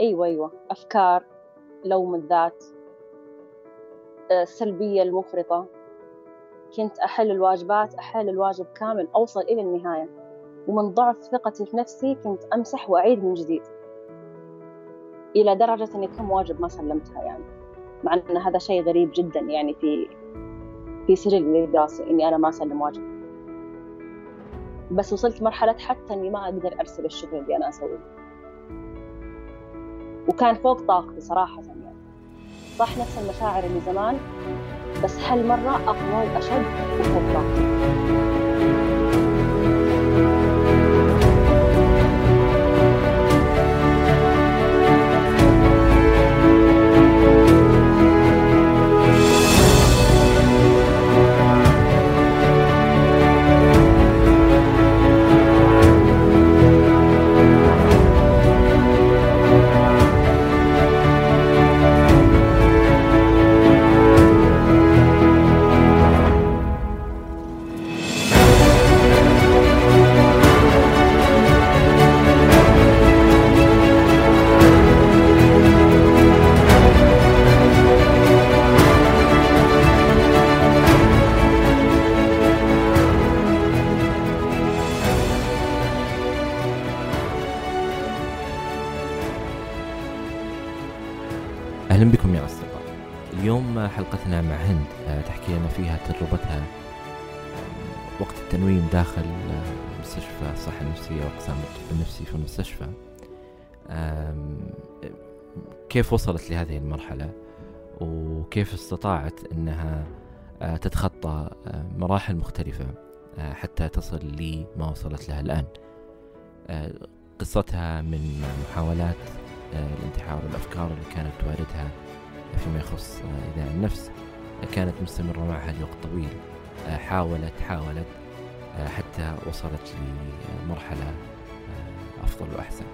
أيوة أيوة. أفكار لوم الذات السلبية المفرطة. كنت أحل الواجبات أحل الواجب كامل أوصل إلى النهاية. ومن ضعف ثقتي في نفسي كنت أمسح وأعيد من جديد. إلى درجة إني كم واجب ما سلمتها يعني. مع أن هذا شيء غريب جدا يعني في في سجل الدراسي إني أنا ما أسلم واجب. بس وصلت مرحلة حتى إني ما أقدر أرسل الشغل اللي أنا أسويه. وكان فوق طاقتي صراحة يعني. صح نفس المشاعر اللي زمان بس هالمرة أقوى وأشد وفوق طاقتي. التنويم داخل آه، مستشفى الصحة النفسية وأقسام الطب النفسي في المستشفى. كيف وصلت لهذه المرحلة؟ وكيف استطاعت أنها آه، تتخطى آه، مراحل مختلفة حتى تصل لما وصلت لها الآن؟ قصتها من محاولات الانتحار والأفكار اللي كانت تواردها فيما يخص إيذاء النفس كانت مستمرة معها لوقت طويل. حاولت حاولت. حتى وصلت لمرحلة آه، أفضل وأحسن.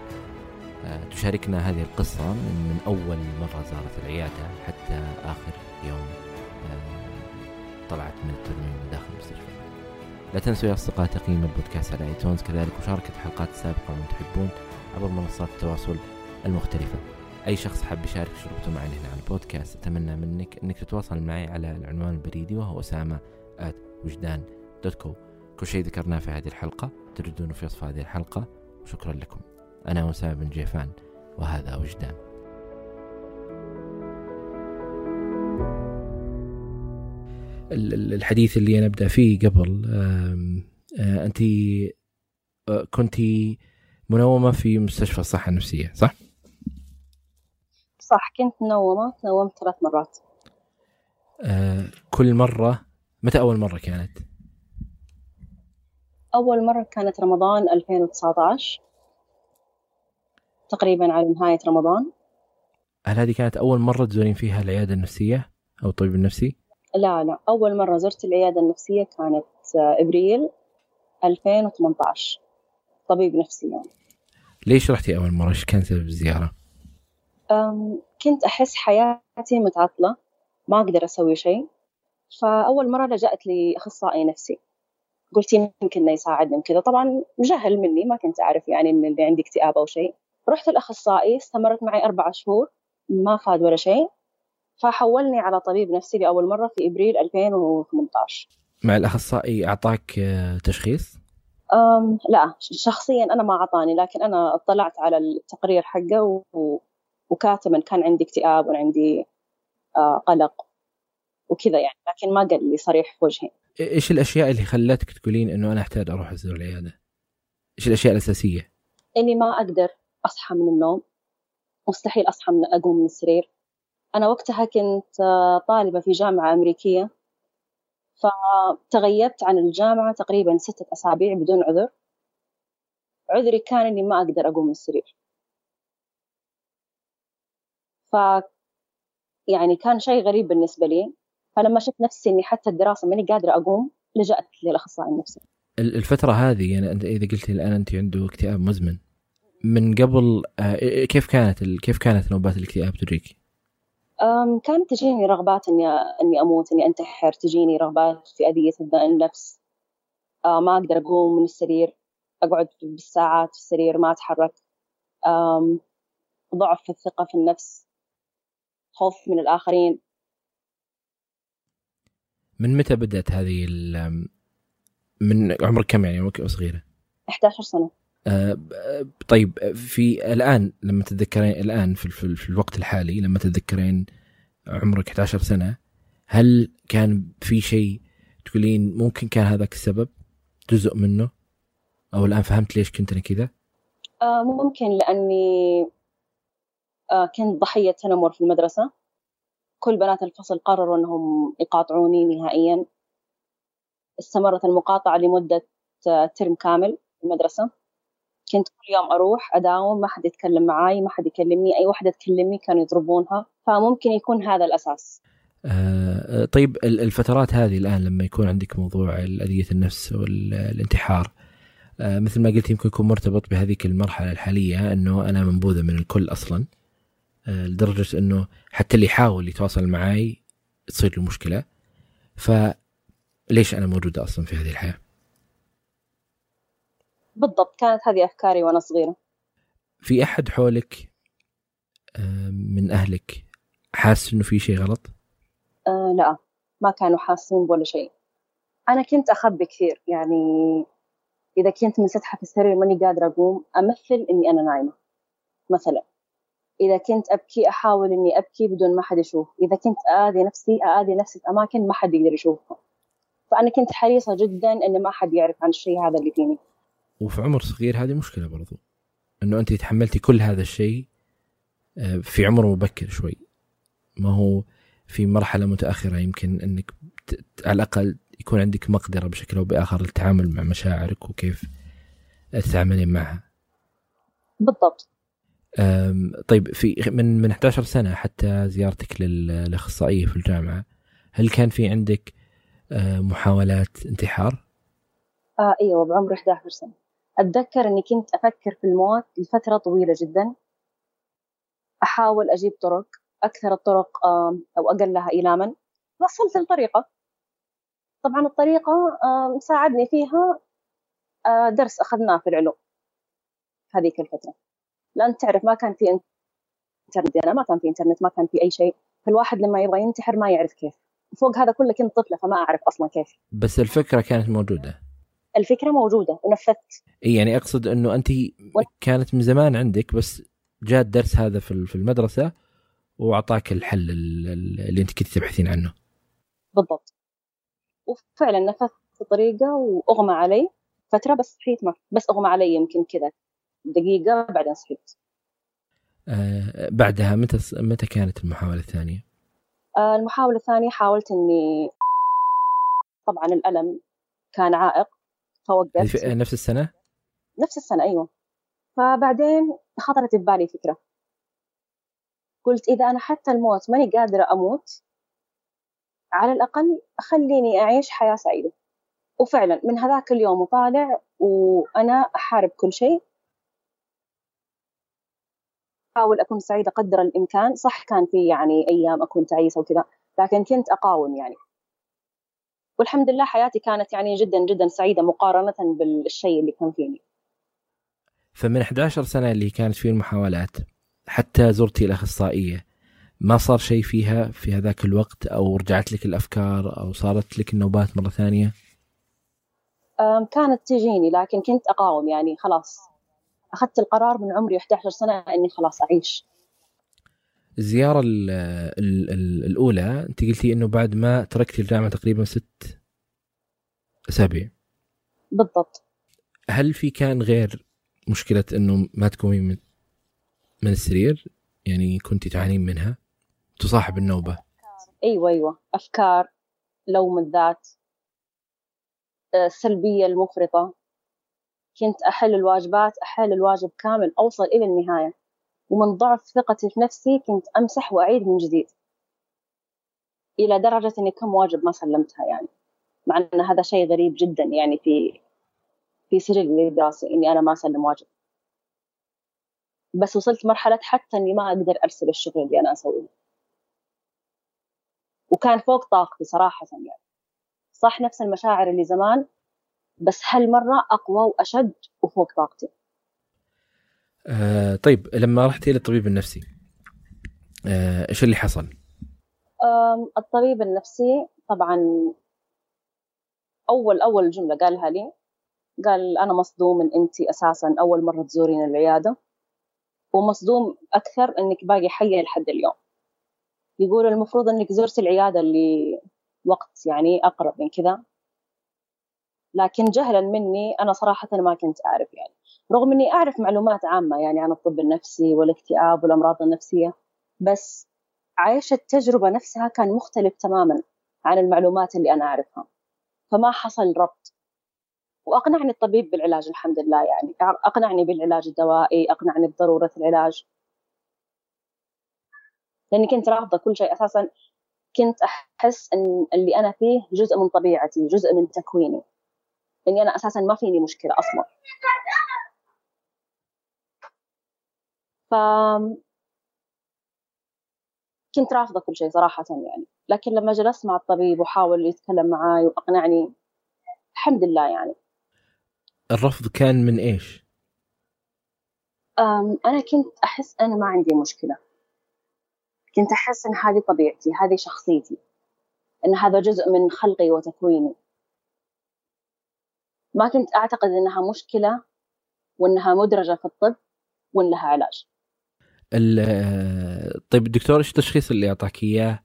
آه، تشاركنا هذه القصة من, من أول مرة زارت العيادة حتى آخر يوم آه، طلعت من الترميم من داخل المستشفى. لا تنسوا يا أصدقاء تقييم البودكاست على ايتونز كذلك مشاركة الحلقات السابقة ومن تحبون عبر منصات التواصل المختلفة. أي شخص حاب يشارك تجربته معنا هنا على البودكاست أتمنى منك أنك تتواصل معي على العنوان البريدي وهو أسامة وجدان دوت كو كل شيء ذكرناه في هذه الحلقة تجدونه في وصف هذه الحلقة وشكرا لكم أنا أسامة بن جيفان وهذا وجدان ال- ال- الحديث اللي أنا أبدأ فيه قبل آه، أنت كنت منومة في مستشفى الصحة النفسية صح؟ صح كنت منومة تنومت ثلاث مرات آه، كل مرة متى أول مرة كانت؟ أول مرة كانت رمضان 2019 تقريبا على نهاية رمضان. هل هذه كانت أول مرة تزورين فيها العيادة النفسية أو الطبيب النفسي؟ لا لا. أول مرة زرت العيادة النفسية كانت آه، إبريل 2018 طبيب نفسي يعني. ليش رحتي أول مرة؟ إيش كان سبب الزيارة؟ كنت أحس حياتي متعطلة ما أقدر أسوي شيء. فأول مرة لجأت لأخصائي نفسي. قلت يمكن يساعدني كذا طبعا جهل مني ما كنت أعرف يعني إن اللي عندي اكتئاب أو شيء. رحت الأخصائي استمرت معي أربع شهور ما فاد ولا شيء. فحولني على طبيب نفسي لأول مرة في إبريل 2018 مع الأخصائي أعطاك آه، تشخيص؟ أم لا شخصيا أنا ما أعطاني لكن أنا اطلعت على التقرير حقه و... وكاتب كان عندي اكتئاب وعندي آه قلق وكذا يعني لكن ما قال لي صريح في وجهي. إيش الأشياء اللي خلتك تقولين إنه أنا أحتاج أروح أزور العيادة؟ إيش الأشياء الأساسية؟ إني ما أقدر أصحى من النوم. مستحيل أصحى من أقوم من السرير. أنا وقتها كنت آه، طالبة في جامعة أمريكية. فتغيبت عن الجامعة تقريبا ستة أسابيع بدون عذر. عذري كان إني ما أقدر أقوم من السرير. ف يعني كان شيء غريب بالنسبة لي. فلما شفت نفسي إني حتى الدراسة ماني قادرة أقوم لجأت للأخصائي النفسي. ال- الفترة هذه يعني إذا قلتي الآن أنت عنده اكتئاب مزمن من قبل آه، كيف كانت كيف كانت نوبات الاكتئاب تجيك؟ كانت تجيني رغبات إني إني أموت إني أنتحر تجيني رغبات في الذ- النفس. ما أقدر أقوم من السرير أقعد بالساعات في السرير ما أتحرك. أم، ضعف في الثقة في النفس خوف من الآخرين. من متى بدأت هذه من عمرك كم يعني؟ عمرك صغيرة؟ 11 سنة. آه طيب في الآن لما تتذكرين الآن في, في, في الوقت الحالي لما تتذكرين عمرك 11 سنة هل كان في شيء تقولين ممكن كان هذاك السبب جزء منه؟ أو الآن فهمت ليش كنت أنا كذا؟ آه ممكن لأني آه كنت ضحية تنمر في المدرسة. كل بنات الفصل قرروا أنهم يقاطعوني نهائيا. استمرت المقاطعة لمدة آه ترم كامل في المدرسة. كنت كل يوم أروح أداوم ما حد يتكلم معاي ما حد يكلمني أي واحدة تكلمني كانوا يضربونها. فممكن يكون هذا الأساس. آه طيب الفترات هذه الآن لما يكون عندك موضوع أذية النفس والانتحار آه مثل ما قلت يمكن يكون مرتبط بهذيك المرحلة الحالية إنه أنا منبوذة من الكل أصلا. آه لدرجة إنه حتى اللي يحاول يتواصل معي تصير له مشكلة فليش أنا موجودة أصلا في هذه الحياة؟ بالضبط كانت هذه أفكاري وأنا صغيرة في أحد حولك آه، من أهلك حاس إنه في شيء غلط؟ آه لا ما كانوا حاسين بولا شيء أنا كنت أخبي كثير يعني إذا كنت منسدحة في السرير ماني قادرة أقوم أمثل إني أنا نايمة مثلا إذا كنت أبكي أحاول إني أبكي بدون ما حد يشوف. إذا كنت آذي نفسي آذي نفسي في أماكن ما حد يقدر يشوفها. فأنا كنت حريصة جدا إن ما حد يعرف عن الشيء هذا اللي فيني. وفي عمر صغير هذه مشكلة برضو. إنه أنت تحملتي كل هذا الشيء آه، في عمر مبكر شوي. ما هو في مرحلة متأخرة يمكن إنك على الأقل يكون عندك مقدرة بشكل أو بآخر للتعامل مع مشاعرك وكيف تتعاملين معها. بالضبط. طيب في من من 11 سنة حتى زيارتك للاخصائيه في الجامعة هل كان في عندك آه، محاولات انتحار؟ آه أيوه بعمر 11 سنة. أتذكر إني كنت أفكر في الموت لفترة طويلة جدا. أحاول أجيب طرق أكثر الطرق أو أقلها إيلاما وصلت الطريقة طبعا الطريقة ساعدني فيها آه، درس أخذناه في العلوم هذيك الفترة لأن تعرف ما كان في انترنت أنا ما كان في إنترنت ما كان في أي شيء. فالواحد لما يبغى ينتحر ما يعرف كيف. فوق هذا كله كنت طفلة فما أعرف أصلا كيف. بس الفكرة كانت موجودة. الفكرة موجودة ونفذت. يعني أقصد أنه أنت كانت من زمان عندك بس جاء الدرس هذا في المدرسة وأعطاك الحل اللي أنت كنت تبحثين عنه. بالضبط. وفعلا نفذت الطريقة وأغمى علي فترة بس صحيت ما بس أغمى علي يمكن كذا. دقيقة بعدين صحيت. آه بعدها متى متى كانت المحاولة الثانية؟ آه المحاولة الثانية حاولت إني طبعا الألم كان عائق فوقفت. نفس السنة؟ نفس السنة أيوه. فبعدين خطرت ببالي فكرة. قلت إذا أنا حتى الموت ماني قادرة أموت على الأقل خليني أعيش حياة سعيدة. وفعلا من هذاك اليوم وطالع وأنا أحارب كل شيء أحاول أكون سعيدة قدر الإمكان. صح كان في يعني أيام أكون تعيسة وكذا لكن كنت أقاوم يعني. والحمد لله حياتي كانت يعني جدا جدا سعيدة مقارنة بالشيء اللي كان فيني. فمن 11 سنة اللي كانت فيه المحاولات حتى زرتي الأخصائية ما صار شيء فيها في هذاك الوقت أو رجعت لك الأفكار أو صارت لك النوبات مرة ثانية؟ كانت تجيني لكن كنت أقاوم يعني خلاص. أخذت القرار من عمري 11 سنة إني خلاص أعيش. الزيارة ال ال ال الأولى أنت قلتي إنه بعد ما تركتي الجامعة تقريبا ست أسابيع. بالضبط. هل في كان غير مشكلة إنه ما تقومين من السرير يعني كنت تعانين منها تصاحب النوبة أيوة أيوة أفكار لوم الذات السلبية المفرطة كنت أحل الواجبات أحل الواجب كامل أوصل إلى النهاية. ومن ضعف ثقتي في نفسي كنت أمسح وأعيد من جديد. إلى درجة إني كم واجب ما سلمتها يعني. مع أن هذا شيء غريب جدا يعني في في سجل الدراسي إني أنا ما أسلم واجب. بس وصلت مرحلة حتى إني ما أقدر أرسل الشغل اللي أنا أسويه. وكان فوق طاقتي صراحة يعني. صح نفس المشاعر اللي زمان بس هالمرة أقوى وأشد وفوق طاقتي آه طيب لما رحتي إلى الطبيب النفسي آه إيش اللي حصل؟ الطبيب النفسي طبعا أول أول جملة قالها لي قال أنا مصدوم إن أنت أساسا أول مرة تزورين العيادة ومصدوم أكثر إنك باقي حية لحد اليوم يقول المفروض إنك زرت العيادة اللي وقت يعني أقرب من كذا لكن جهلا مني أنا صراحة ما كنت أعرف يعني. رغم إني أعرف معلومات عامة يعني عن الطب النفسي والاكتئاب والأمراض النفسية بس عايشه التجربة نفسها كان مختلف تماما عن المعلومات اللي أنا أعرفها. فما حصل ربط. وأقنعني الطبيب بالعلاج الحمد لله يعني. أقنعني بالعلاج الدوائي أقنعني بضرورة العلاج. لأني كنت رافضة كل شيء. أساسا كنت أحس إن اللي أنا فيه جزء من طبيعتي جزء من تكويني. إني أنا أساسا ما فيني مشكلة أصلا. ف كنت رافضة كل شيء صراحة يعني. لكن لما جلست مع الطبيب وحاول يتكلم معي وأقنعني الحمد لله يعني. الرفض كان من إيش؟ أنا كنت أحس أنا ما عندي مشكلة. كنت أحس إن هذه طبيعتي هذه شخصيتي. إن هذا جزء من خلقي وتكويني. ما كنت أعتقد إنها مشكلة وإنها مدرجة في الطب وإن لها علاج. طيب الدكتور إيش التشخيص اللي أعطاك إياه؟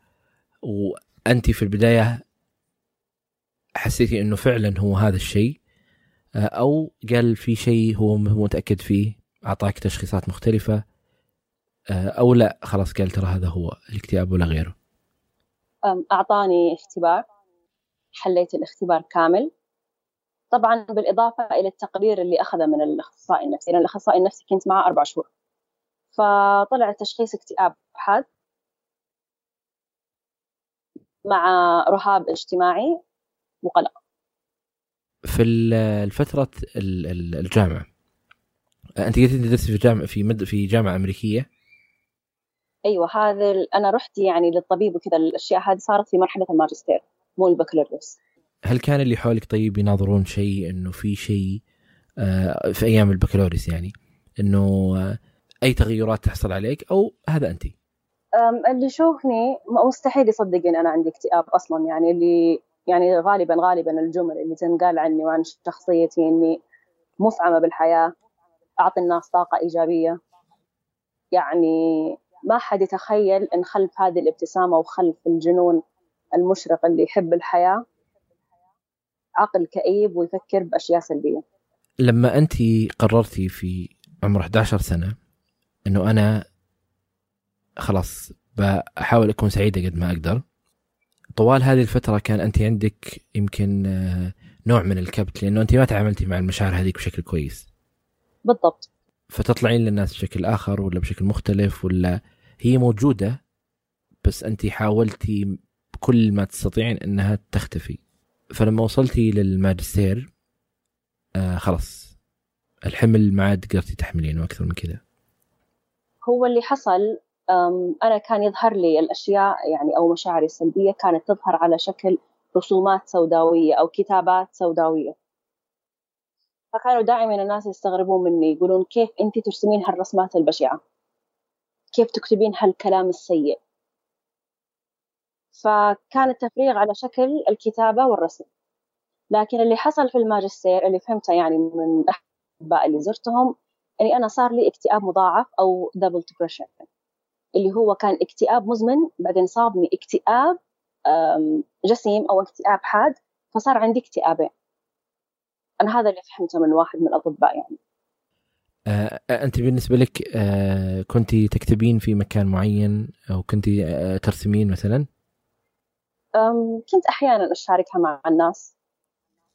وأنت في البداية حسيتي إنه فعلا هو هذا الشيء؟ أو قال في شيء هو متأكد فيه أعطاك تشخيصات مختلفة؟ أو لا خلاص قال ترى هذا هو الاكتئاب ولا غيره. أعطاني اختبار حليت الاختبار كامل. طبعا بالإضافة إلى التقرير اللي أخذه من الأخصائي النفسي لأن الأخصائي النفسي كنت معه أربع شهور. فطلع تشخيص اكتئاب حاد مع رهاب اجتماعي وقلق في الفترة الجامعة أنت قلت تدرسي في جامعة في مد في جامعة أمريكية؟ أيوة هذا أنا رحت يعني للطبيب وكذا الأشياء هذه صارت في مرحلة الماجستير مو البكالوريوس. هل كان اللي حولك طيب يناظرون شيء إنه في شيء آه، في أيام البكالوريوس يعني إنه آه، أي تغيرات تحصل عليك أو هذا أنت؟ اللي يشوفني مستحيل يصدق إن أنا عندي اكتئاب أصلا يعني اللي يعني غالبا غالبا الجمل اللي تنقال عني وعن شخصيتي إني مفعمة بالحياة أعطي الناس طاقة إيجابية يعني ما حد يتخيل إن خلف هذه الابتسامة وخلف الجنون المشرق اللي يحب الحياة عقل كئيب ويفكر بأشياء سلبية. لما أنت قررتي في عمر 11 سنة إنه أنا خلاص بحاول أكون سعيده قد ما أقدر طوال هذه الفترة كان أنت عندك يمكن آه، نوع من الكبت لأنه أنت ما تعاملتي مع المشاعر هذيك بشكل كويس. بالضبط. فتطلعين للناس بشكل آخر ولا بشكل مختلف ولا هي موجودة بس أنت حاولتي بكل ما تستطيعين أنها تختفي. فلما وصلتي للماجستير آه خلاص الحمل ما عاد قدرتي تحملينه أكثر من كذا. هو اللي حصل أنا كان يظهر لي الأشياء يعني أو مشاعري السلبية كانت تظهر على شكل رسومات سوداوية أو كتابات سوداوية. فكانوا دائما الناس يستغربون مني يقولون كيف أنت ترسمين هالرسمات البشعة؟ كيف تكتبين هالكلام السيء؟ فكان التفريغ على شكل الكتابة والرسم. لكن اللي حصل في الماجستير اللي فهمته يعني من الأطباء اللي زرتهم أني أنا صار لي اكتئاب مضاعف أو double depression اللي هو كان اكتئاب مزمن بعدين صابني اكتئاب جسيم أو اكتئاب حاد فصار عندي اكتئابين. أنا هذا اللي فهمته من واحد من الأطباء يعني. آه أنت بالنسبة لك آه كنت تكتبين في مكان معين أو كنت آه ترسمين مثلا؟ كنت أحيانا أشاركها مع الناس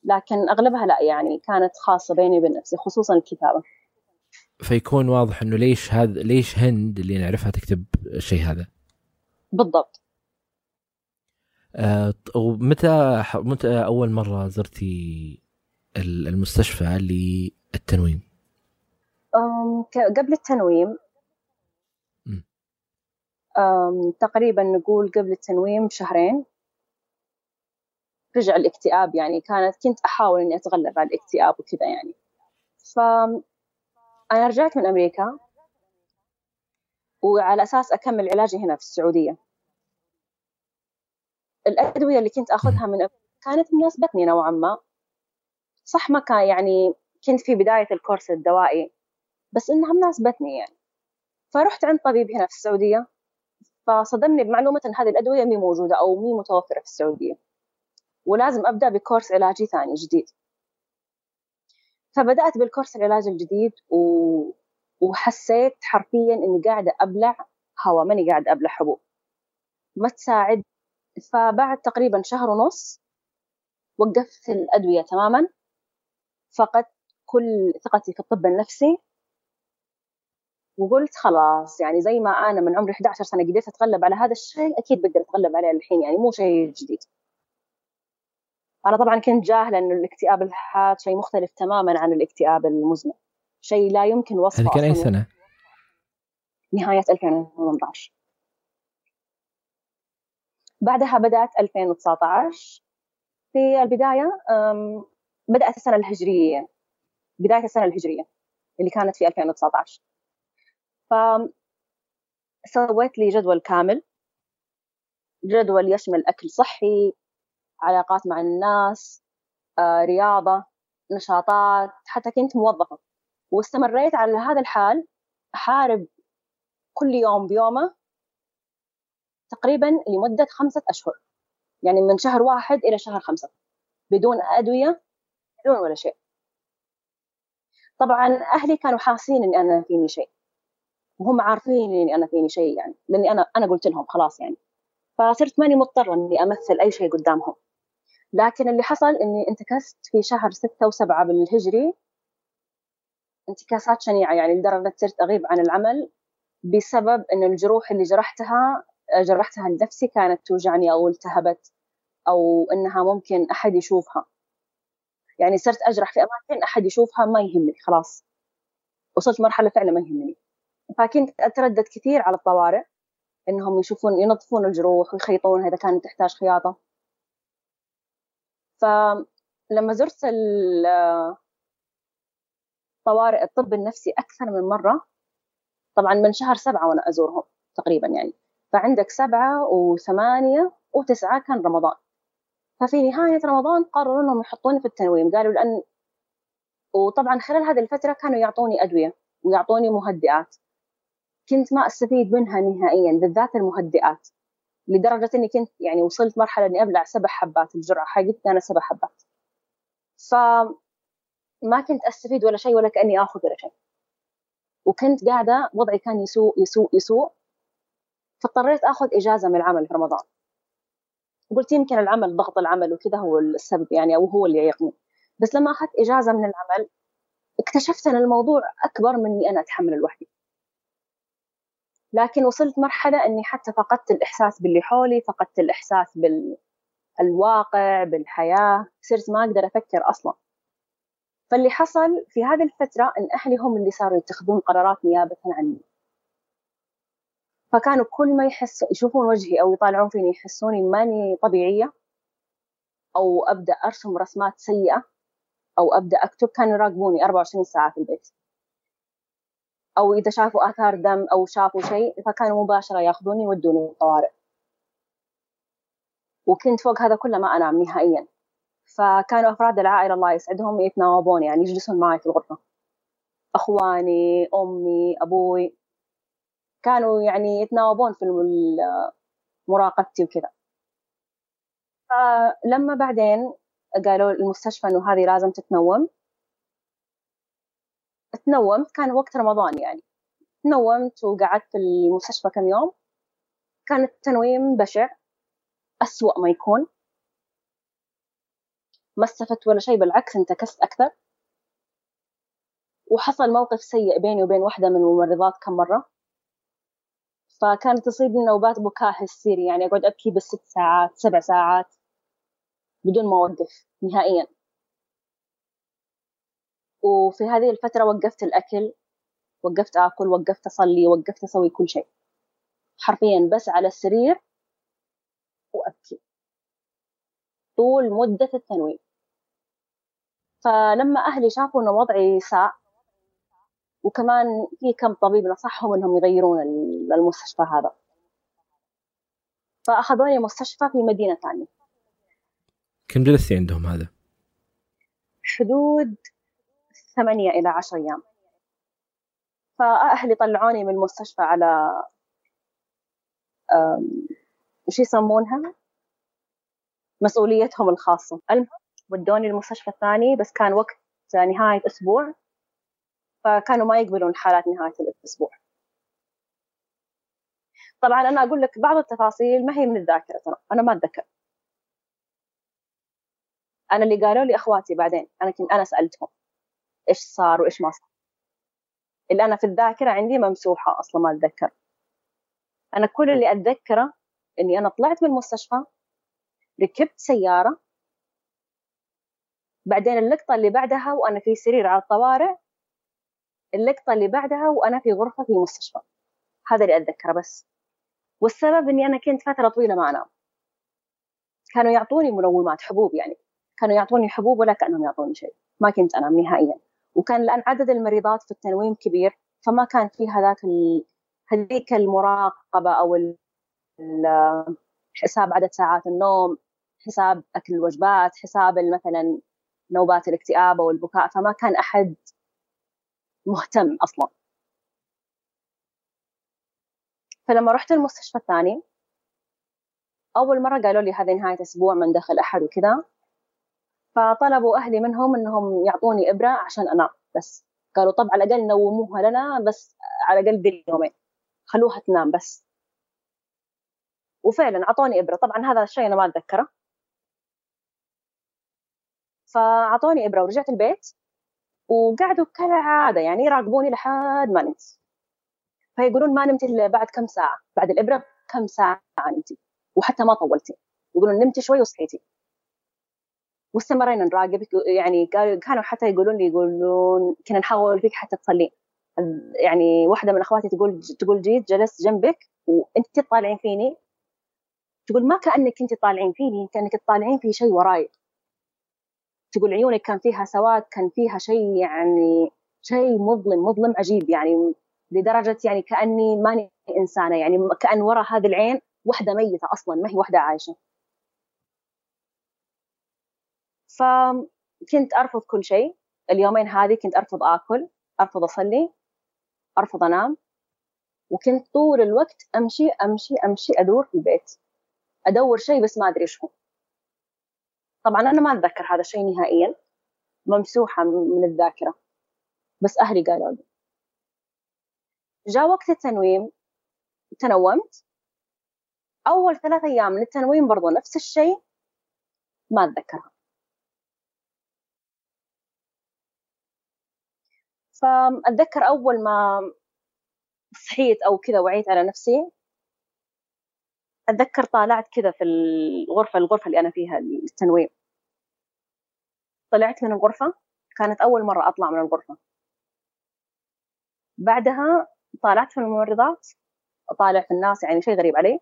لكن أغلبها لا يعني كانت خاصة بيني وبين نفسي خصوصا الكتابة. فيكون واضح إنه ليش هذا ليش هند اللي نعرفها تكتب الشيء هذا؟ بالضبط. آه ومتى متى أول مرة زرتي المستشفى للتنويم؟ قبل التنويم. تقريبا نقول قبل التنويم بشهرين رجع الاكتئاب يعني كانت كنت أحاول إني أتغلب على الاكتئاب وكذا يعني. ف أنا رجعت من أمريكا وعلى أساس أكمل علاجي هنا في السعودية. الأدوية اللي كنت أخذها من كانت مناسبتني نوعا ما. صح ما كان يعني كنت في بداية الكورس الدوائي بس إنها مناسبتني يعني. فرحت عند طبيب هنا في السعودية فصدمني بمعلومة إن هذه الأدوية مي موجودة أو مي متوفرة في السعودية. ولازم أبدأ بكورس علاجي ثاني جديد. فبدأت بالكورس العلاج الجديد و... وحسيت حرفيا إني قاعدة أبلع هواء ماني قاعدة أبلع حبوب. ما تساعد. فبعد تقريبا شهر ونص وقفت الأدوية تماما. فقدت كل ثقتي في الطب النفسي. وقلت خلاص يعني زي ما أنا من عمري 11 سنة قدرت أتغلب على هذا الشيء أكيد بقدر أتغلب عليه الحين يعني مو شيء جديد. أنا طبعا كنت جاهله انه الاكتئاب الحاد شيء مختلف تماما عن الاكتئاب المزمن. شيء لا يمكن وصفه هذه كان أي سنة؟ نهاية 2018 بعدها بدأت 2019 في البداية بدأت السنة الهجرية. بداية السنة الهجرية اللي كانت في 2019 فسويت لي جدول كامل. جدول يشمل أكل صحي علاقات مع الناس آه، رياضة نشاطات حتى كنت موظفة. واستمريت على هذا الحال أحارب كل يوم بيومه تقريبا لمدة خمسة أشهر. يعني من شهر واحد إلى شهر خمسة بدون أدوية بدون ولا شيء. طبعا أهلي كانوا حاسين إني أنا فيني شيء. وهم عارفين إني أنا فيني شيء يعني لاني أنا أنا قلت لهم خلاص يعني. فصرت ماني مضطرة إني أمثل أي شيء قدامهم. لكن اللي حصل إني انتكست في شهر ستة وسبعة بالهجري. انتكاسات شنيعة يعني لدرجة صرت أغيب عن العمل بسبب أن الجروح اللي جرحتها جرحتها لنفسي كانت توجعني أو التهبت أو أنها ممكن أحد يشوفها. يعني صرت أجرح في أماكن أحد يشوفها ما يهمني خلاص. وصلت مرحلة فعلا ما يهمني. فكنت أتردد كثير على الطوارئ إنهم يشوفون ينظفون الجروح ويخيطونها إذا كانت تحتاج خياطة. فلما زرت طوارئ الطب النفسي أكثر من مرة طبعا من شهر سبعة وأنا أزورهم تقريبا يعني فعندك سبعة وثمانية وتسعة كان رمضان. ففي نهاية رمضان قرروا إنهم يحطوني في التنويم قالوا لأن وطبعا خلال هذه الفترة كانوا يعطوني أدوية ويعطوني مهدئات. كنت ما أستفيد منها نهائيا بالذات المهدئات. لدرجة اني كنت يعني وصلت مرحلة إني أبلع سبع حبات الجرعة حقتي أنا سبع حبات. فما كنت أستفيد ولا شيء ولا كأني آخذ ولا شيء. وكنت قاعدة وضعي كان يسوء يسوء يسوء. فاضطريت آخذ إجازة من العمل في رمضان. قلت يمكن العمل ضغط العمل وكذا هو السبب يعني أو هو اللي يعيقني. بس لما أخذت إجازة من العمل اكتشفت أن الموضوع أكبر مني أنا أتحمل لوحدي. لكن وصلت مرحلة أني حتى فقدت الإحساس باللي حولي فقدت الإحساس بالواقع بالحياة صرت ما أقدر أفكر أصلا. فاللي حصل في هذه الفترة أن أهلي هم اللي صاروا يتخذون قرارات نيابة عني. فكانوا كل ما يحسوا يشوفون وجهي أو يطالعون فيني يحسوني ماني طبيعية أو أبدأ أرسم رسمات سيئة أو أبدأ أكتب. كانوا يراقبوني 24 ساعة في البيت. أو إذا شافوا آثار دم أو شافوا شيء فكانوا مباشرة يأخذوني يودوني الطوارئ وكنت فوق هذا كله ما أنام نهائيا. فكانوا أفراد العائلة الله يسعدهم يتناوبون يعني يجلسون معي في الغرفة. أخواني أمي أبوي. كانوا يعني يتناوبون في مراقبتي وكذا. فلما بعدين قالوا المستشفى إنه هذه لازم تتنوم تنومت كان وقت رمضان يعني. تنومت وقعدت في المستشفى كم يوم. كان التنويم بشع أسوأ ما يكون. ما استفدت ولا شيء بالعكس انتكست أكثر. وحصل موقف سيء بيني وبين واحدة من الممرضات كم مرة. فكانت تصيبني نوبات بكاء هستيري يعني أقعد أبكي بالست ساعات سبع ساعات بدون ما أوقف نهائيا. وفي هذه الفترة وقفت الأكل وقفت آكل وقفت أصلي وقفت أسوي كل شيء. حرفيا بس على السرير وأبكي. طول مدة التنويم. فلما أهلي شافوا إن وضعي ساء وكمان في كم طبيب نصحهم إنهم يغيرون المستشفى هذا. فاخذوني مستشفى في مدينة ثانية. كم جلستي عندهم هذا؟ حدود ثمانية إلى عشر أيام. فأهلي طلعوني من المستشفى على وش يسمونها؟ مسؤوليتهم الخاصة. ودوني المستشفى الثاني بس كان وقت نهاية أسبوع. فكانوا ما يقبلون حالات نهاية الأسبوع. طبعا أنا أقول لك بعض التفاصيل ما هي من الذاكرة ترى أنا ما أتذكر. أنا اللي قالوا لي أخواتي بعدين أنا كنت أنا سألتهم. إيش صار وإيش ما صار. اللي أنا في الذاكرة عندي ممسوحة أصلا ما أتذكر. أنا كل اللي أتذكره إني أنا طلعت من المستشفى ركبت سيارة بعدين اللقطة اللي بعدها وأنا في سرير على الطوارئ اللقطة اللي بعدها وأنا في غرفة في المستشفى. هذا اللي أتذكره بس. والسبب إني أنا كنت فترة طويلة ما أنام. كانوا يعطوني منومات حبوب يعني. كانوا يعطوني حبوب ولا كأنهم يعطوني شيء. ما كنت أنام نهائيا. وكان لأن عدد المريضات في التنويم كبير فما كان في هذاك. هذيك المراقبة أو ال... حساب عدد ساعات النوم حساب أكل الوجبات حساب مثلا نوبات الاكتئاب أو البكاء فما كان أحد مهتم أصلا فلما رحت المستشفى الثاني أول مرة قالوا لي هذه نهاية أسبوع من دخل أحد وكذا فطلبوا أهلي منهم أنهم يعطوني إبرة عشان أنام. بس قالوا طب على الأقل نوموها لنا بس على الأقل دي يومين. خلوها تنام بس. وفعلا أعطوني إبرة. طبعا هذا الشيء أنا ما أتذكره. فأعطوني إبرة ورجعت البيت وقعدوا كالعادة يعني يراقبوني لحد ما نمت. فيقولون ما نمت إلا بعد كم ساعة؟ بعد الإبرة كم ساعة نمتي؟ وحتى ما طولتي. يقولون نمتي شوي وصحيتي. واستمرينا نراقبك يعني كانوا حتى يقولون لي يقولون كنا نحاول فيك حتى تصلين يعني واحدة من أخواتي تقول تقول جيت جلست جنبك وأنت تطالعين فيني. تقول ما كأنك أنت طالعين فيني كأنك تطالعين في شيء وراي. تقول عيونك كان فيها سواد كان فيها شيء يعني شيء مظلم مظلم عجيب يعني لدرجة يعني كأني ماني إنسانة يعني كأن ورا هذه العين واحدة ميتة أصلا ما هي واحدة عايشة. فكنت أرفض كل شيء. اليومين هذه كنت أرفض آكل أرفض أصلي أرفض أنام. وكنت طول الوقت أمشي أمشي أمشي أدور في البيت. أدور شيء بس ما أدري إيش هو. طبعا أنا ما أتذكر هذا الشيء نهائيا. ممسوحة من الذاكرة. بس أهلي قالوا لي. جاء وقت التنويم. تنومت. أول ثلاث أيام من التنويم برضو نفس الشيء. ما أتذكرها. فأتذكر أول ما صحيت أو كذا وعيت على نفسي أتذكر طالعت كذا في الغرفة الغرفة اللي أنا فيها التنويم طلعت من الغرفة كانت أول مرة أطلع من الغرفة. بعدها طالعت في الممرضات أطالع في الناس يعني شيء غريب علي.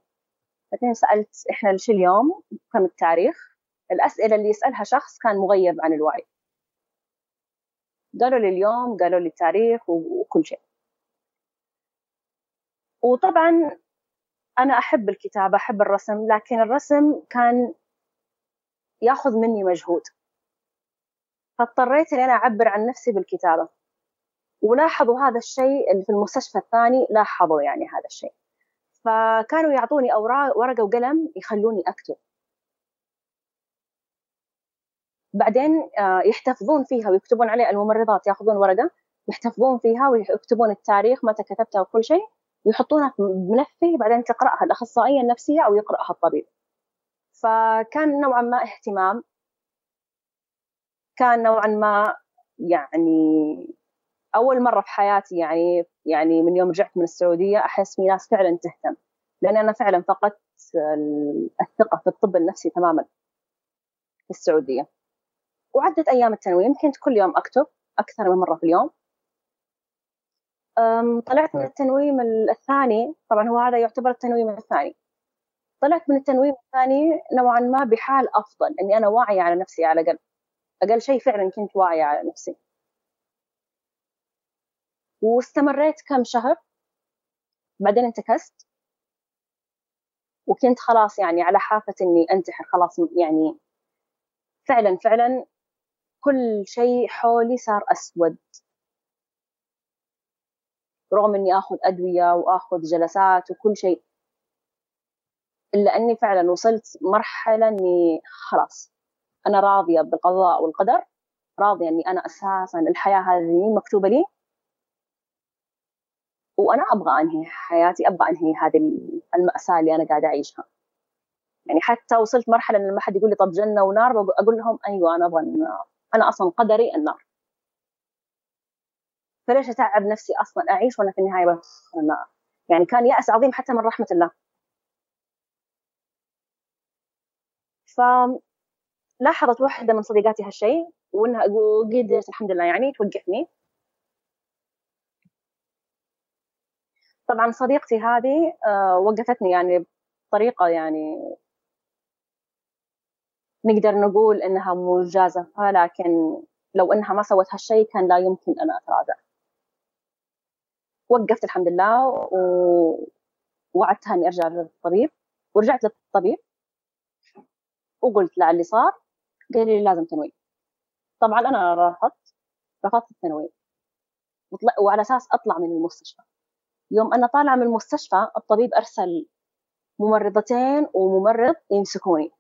بعدين سألت إحنا ليش اليوم؟ كم التاريخ. الأسئلة اللي يسألها شخص كان مغيب عن الوعي. قالوا لي اليوم قالوا لي التاريخ وكل شيء. وطبعا أنا أحب الكتابة أحب الرسم لكن الرسم كان ياخذ مني مجهود. فاضطريت إني أنا أعبر عن نفسي بالكتابة. ولاحظوا هذا الشيء اللي في المستشفى الثاني لاحظوا يعني هذا الشيء. فكانوا يعطوني أوراق ورقة وقلم يخلوني أكتب. بعدين آه، يحتفظون فيها ويكتبون عليها الممرضات ياخذون ورقة يحتفظون فيها ويكتبون التاريخ متى كتبتها وكل شيء ويحطونها في ملفي بعدين تقرأها الأخصائية النفسية أو يقرأها الطبيب. فكان نوعا ما اهتمام كان نوعا ما يعني أول مرة في حياتي يعني يعني من يوم رجعت من السعودية أحس في ناس فعلا تهتم لأن أنا فعلا فقدت الثقة في الطب النفسي تماما في السعودية. وعدت أيام التنويم كنت كل يوم أكتب أكثر من مرة في اليوم. طلعت من التنويم الثاني طبعا هو هذا يعتبر التنويم الثاني. طلعت من التنويم الثاني نوعا ما بحال أفضل إني أنا واعية على نفسي على الأقل. أقل شيء فعلا كنت واعية على نفسي. واستمريت كم شهر بعدين انتكست. وكنت خلاص يعني على حافة إني أنتحر خلاص يعني فعلا فعلا كل شيء حولي صار أسود. رغم إني آخذ أدوية وآخذ جلسات وكل شيء إلا أني فعلا وصلت مرحلة إني خلاص أنا راضية بالقضاء والقدر راضية إني أنا أساسا الحياة هذه مكتوبة لي وأنا أبغى أنهي حياتي أبغى أنهي هذه المأساة اللي أنا قاعدة أعيشها. يعني حتى وصلت مرحلة إن لما حد يقول لي طب جنة ونار أقول لهم أيوة أنا أبغى النار. أنا أصلا قدري النار. فليش أتعب نفسي أصلا؟ أعيش وأنا في النهاية بس النار يعني كان يأس عظيم حتى من رحمة الله. فلاحظت واحدة من صديقاتي هالشيء وإنها قدرت الحمد لله يعني توقفني. طبعا صديقتي هذه آه، وقفتني يعني بطريقة يعني نقدر نقول إنها مجازفة لكن لو إنها ما سوت هالشيء كان لا يمكن أن أتراجع. وقفت الحمد لله ووعدتها إني أرجع للطبيب ورجعت للطبيب وقلت له اللي صار قال لي لازم تنوي طبعا أنا رفضت رفضت التنويم وعلى أساس أطلع من المستشفى. يوم أنا طالعة من المستشفى الطبيب أرسل ممرضتين وممرض يمسكوني.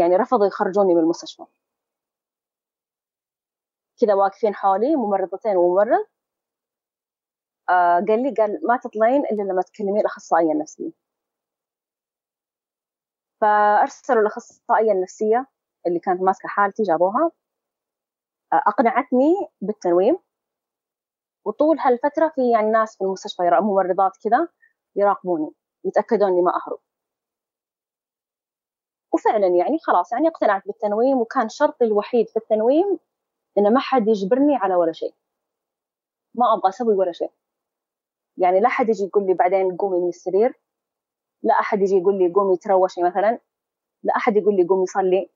يعني رفضوا يخرجوني من المستشفى. كذا واقفين حولي ممرضتين وممرض. آه قال لي قال ما تطلعين إلا لما تكلمين الأخصائية النفسية. فأرسلوا الأخصائية النفسية اللي كانت ماسكة حالتي جابوها. آه أقنعتني بالتنويم. وطول هالفترة في يعني ناس في المستشفى ممرضات كذا يراقبوني يتأكدون إني ما أهرب. وفعلا يعني خلاص يعني اقتنعت بالتنويم وكان شرطي الوحيد في التنويم إن ما حد يجبرني على ولا شيء. ما أبغى أسوي ولا شيء. يعني لا حد يجي يقول لي بعدين قومي من السرير. لا أحد يجي يقول لي قومي تروشي مثلا. لا أحد يقول لي قومي صلي.